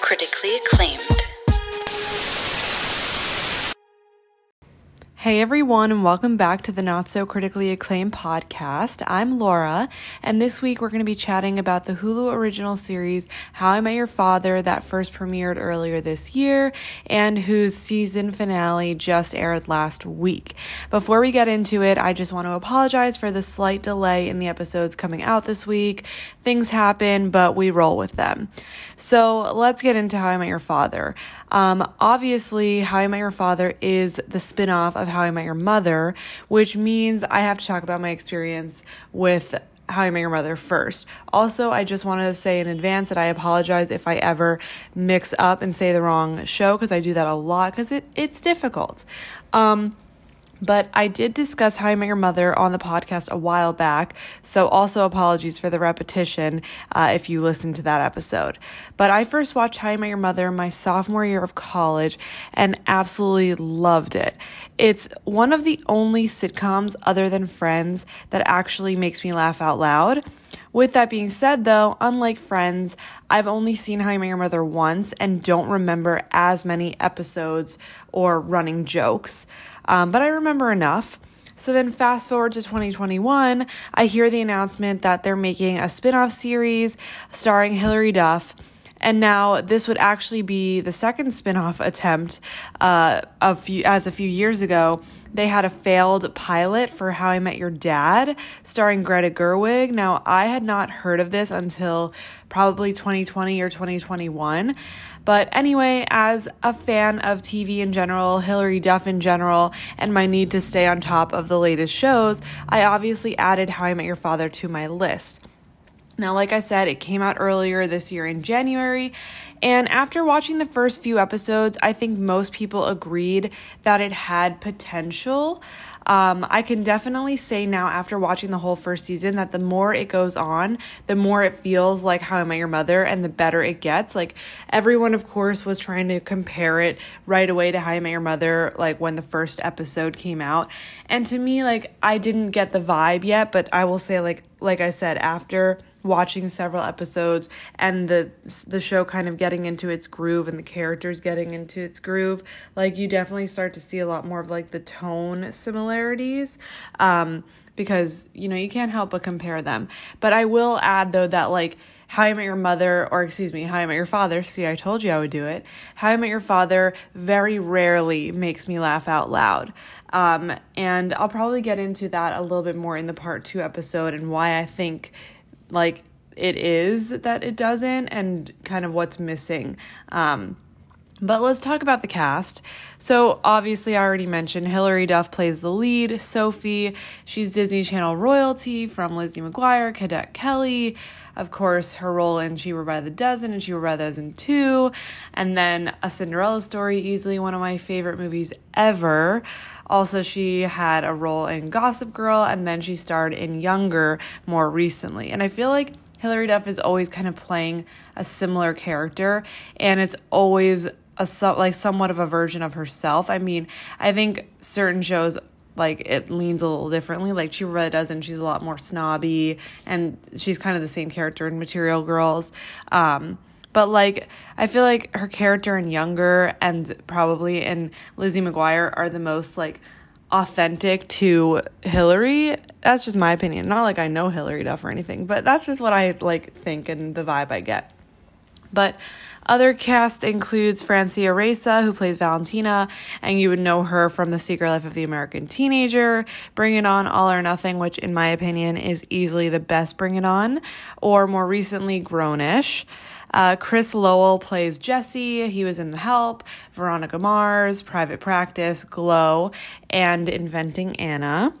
critically acclaimed. Hey everyone, and welcome back to the Not So Critically Acclaimed podcast. I'm Laura, and this week we're going to be chatting about the Hulu original series How I Met Your Father that first premiered earlier this year and whose season finale just aired last week. Before we get into it, I just want to apologize for the slight delay in the episodes coming out this week. Things happen, but we roll with them. So let's get into How I Met Your Father. Um, obviously, How I Met Your Father is the spin off of How I Met Your Mother, which means I have to talk about my experience with how I Met Your Mother first. Also, I just wanted to say in advance that I apologize if I ever mix up and say the wrong show because I do that a lot because it, it's difficult. Um, but I did discuss How I Met Your Mother on the podcast a while back, so also apologies for the repetition uh, if you listened to that episode. But I first watched How I Met Your Mother my sophomore year of college and absolutely loved it. It's one of the only sitcoms other than Friends that actually makes me laugh out loud. With that being said, though, unlike Friends, I've only seen How I Met Your Mother once and don't remember as many episodes or running jokes um, but I remember enough. So then, fast forward to 2021, I hear the announcement that they're making a spin off series starring Hilary Duff. And now this would actually be the second spin-off attempt uh, a few, as a few years ago. They had a failed pilot for How I Met Your Dad starring Greta Gerwig. Now, I had not heard of this until probably 2020 or 2021. But anyway, as a fan of TV in general, Hilary Duff in general, and my need to stay on top of the latest shows, I obviously added How I Met Your Father to my list. Now, like I said, it came out earlier this year in January, and after watching the first few episodes, I think most people agreed that it had potential. Um, I can definitely say now, after watching the whole first season, that the more it goes on, the more it feels like How I Met Your Mother and the better it gets. Like, everyone, of course, was trying to compare it right away to How I Met Your Mother, like when the first episode came out. And to me, like, I didn't get the vibe yet, but I will say, like, like I said, after watching several episodes and the the show kind of getting into its groove and the characters getting into its groove like you definitely start to see a lot more of like the tone similarities um because you know you can't help but compare them but i will add though that like how I Met Your Mother, or excuse me, How I Met Your Father. See, I told you I would do it. How I Met Your Father very rarely makes me laugh out loud. Um, and I'll probably get into that a little bit more in the part two episode and why I think like it is that it doesn't and kind of what's missing. Um, but let's talk about the cast. So, obviously, I already mentioned Hilary Duff plays the lead, Sophie. She's Disney Channel royalty from Lizzie McGuire, Cadet Kelly. Of course, her role in Cheaper by the Dozen and Cheaper by the Dozen 2. And then A Cinderella Story, easily one of my favorite movies ever. Also, she had a role in Gossip Girl, and then she starred in Younger more recently. And I feel like Hilary Duff is always kind of playing a similar character, and it's always a like somewhat of a version of herself. I mean, I think certain shows like it leans a little differently. Like she really does, and She's a lot more snobby, and she's kind of the same character in Material Girls. Um, but like I feel like her character in Younger and probably in Lizzie McGuire are the most like authentic to Hilary. That's just my opinion. Not like I know Hilary Duff or anything, but that's just what I like think and the vibe I get. But other cast includes Francia Raisa, who plays Valentina, and you would know her from The Secret Life of the American Teenager, Bring It On, All or Nothing, which in my opinion is easily the best Bring It On, or more recently, Grownish. Uh, Chris Lowell plays Jesse. He was in The Help, Veronica Mars, Private Practice, Glow, and Inventing Anna.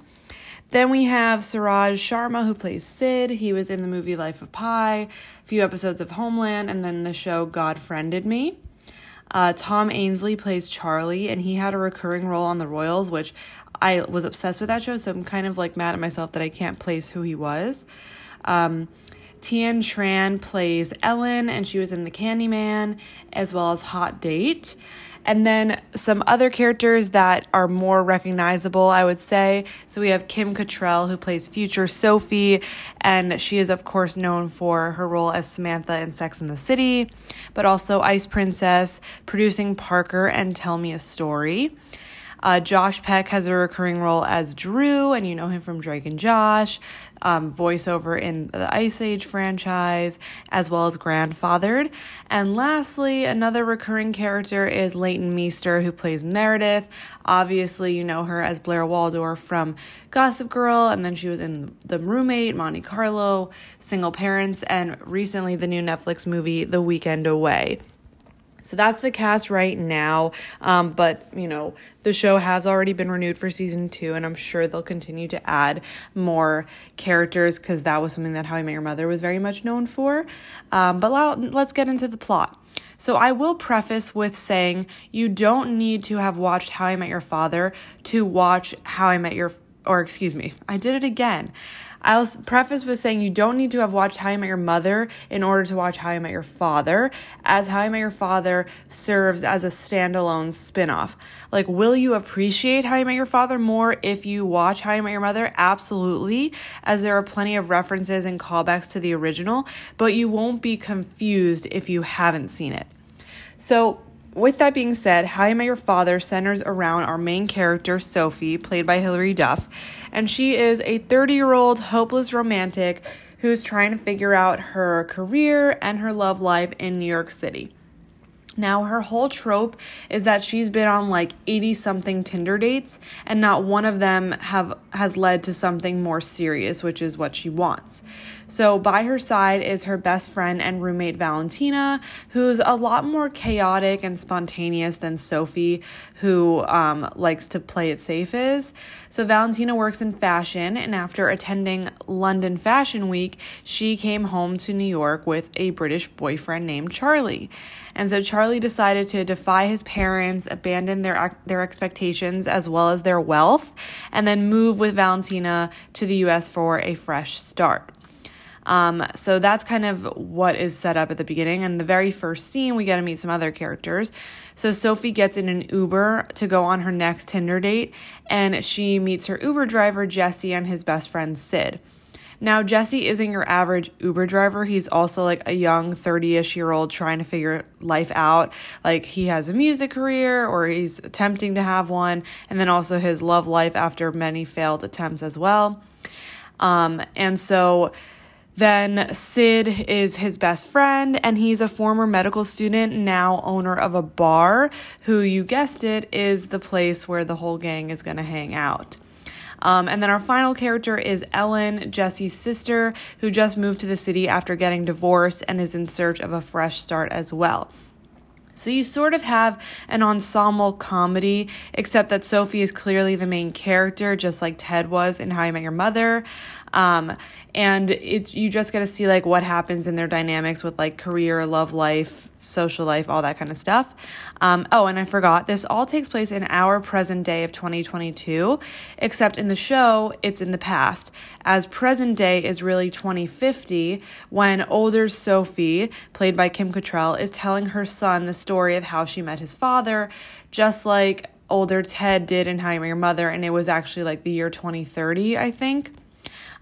Then we have Suraj Sharma, who plays Sid. He was in the movie Life of Pi, a few episodes of Homeland, and then the show God Friended Me. Uh, Tom Ainsley plays Charlie, and he had a recurring role on The Royals, which I was obsessed with that show, so I'm kind of like mad at myself that I can't place who he was. Um, Tien Tran plays Ellen, and she was in The Candyman as well as Hot Date. And then some other characters that are more recognizable, I would say. So we have Kim Cattrall, who plays future Sophie, and she is, of course, known for her role as Samantha in Sex and the City, but also Ice Princess, producing Parker and Tell Me a Story. Uh, Josh Peck has a recurring role as Drew, and you know him from Drake and Josh, um, voiceover in the Ice Age franchise, as well as Grandfathered. And lastly, another recurring character is Leighton Meester, who plays Meredith. Obviously, you know her as Blair Waldorf from Gossip Girl, and then she was in The Roommate, Monte Carlo, Single Parents, and recently the new Netflix movie, The Weekend Away. So that's the cast right now. Um, but, you know, the show has already been renewed for season two, and I'm sure they'll continue to add more characters because that was something that How I Met Your Mother was very much known for. Um, but let's get into the plot. So I will preface with saying you don't need to have watched How I Met Your Father to watch How I Met Your or excuse me, I did it again. I'll preface with saying you don't need to have watched How I Met Your Mother in order to watch How I Met Your Father, as How I Met Your Father serves as a standalone spinoff. Like, will you appreciate How I Met Your Father more if you watch How I Met Your Mother? Absolutely, as there are plenty of references and callbacks to the original, but you won't be confused if you haven't seen it. So, with that being said, How I Met Your Father centers around our main character, Sophie, played by Hilary Duff, and she is a 30 year old hopeless romantic who's trying to figure out her career and her love life in New York City. Now, her whole trope is that she's been on like 80 something Tinder dates, and not one of them have has led to something more serious, which is what she wants. So, by her side is her best friend and roommate Valentina, who's a lot more chaotic and spontaneous than Sophie, who um, likes to play it safe is. So, Valentina works in fashion, and after attending London Fashion Week, she came home to New York with a British boyfriend named Charlie. And so Charlie decided to defy his parents, abandon their their expectations as well as their wealth, and then move with Valentina to the US for a fresh start. Um, so that's kind of what is set up at the beginning. And the very first scene, we get to meet some other characters. So Sophie gets in an Uber to go on her next Tinder date, and she meets her Uber driver, Jesse, and his best friend, Sid. Now, Jesse isn't your average Uber driver. He's also like a young 30 ish year old trying to figure life out. Like, he has a music career or he's attempting to have one, and then also his love life after many failed attempts as well. Um, and so, then Sid is his best friend, and he's a former medical student, now owner of a bar, who you guessed it is the place where the whole gang is going to hang out. Um, and then our final character is Ellen, Jesse's sister, who just moved to the city after getting divorced and is in search of a fresh start as well. So you sort of have an ensemble comedy, except that Sophie is clearly the main character, just like Ted was in How I Met Your Mother. Um, and it you just get to see like what happens in their dynamics with like career, love life, social life, all that kind of stuff. Um, oh, and I forgot, this all takes place in our present day of 2022, except in the show, it's in the past, as present day is really 2050 when older Sophie, played by Kim Cattrall, is telling her son the story of how she met his father, just like older Ted did in How I Met Your Mother, and it was actually like the year 2030, I think.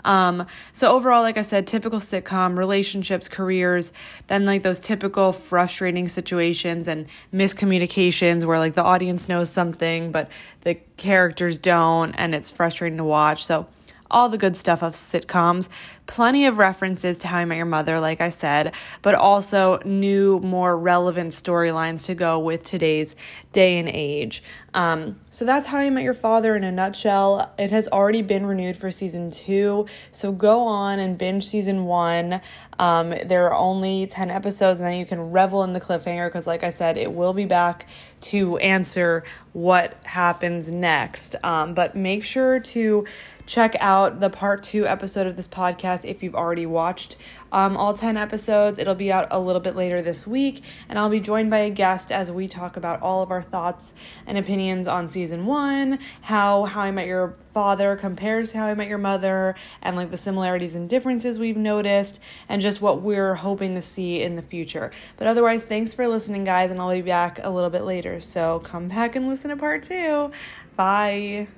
Um, so overall, like I said, typical sitcom, relationships, careers, then like those typical frustrating situations and miscommunications where like the audience knows something, but the characters don't, and it's frustrating to watch. So all the good stuff of sitcoms. Plenty of references to How I Met Your Mother, like I said, but also new, more relevant storylines to go with today's day and age. Um, so that's How I Met Your Father in a nutshell. It has already been renewed for season two, so go on and binge season one. Um, there are only 10 episodes, and then you can revel in the cliffhanger because, like I said, it will be back to answer what happens next. Um, but make sure to check out the part two episode of this podcast if you've already watched um, all 10 episodes. It'll be out a little bit later this week, and I'll be joined by a guest as we talk about all of our thoughts and opinions on season one, how How I Met Your Father compares to How I Met Your Mother, and like the similarities and differences we've noticed, and just what we're hoping to see in the future. But otherwise, thanks for listening, guys, and I'll be back a little bit later. So come back and listen to part two. Bye.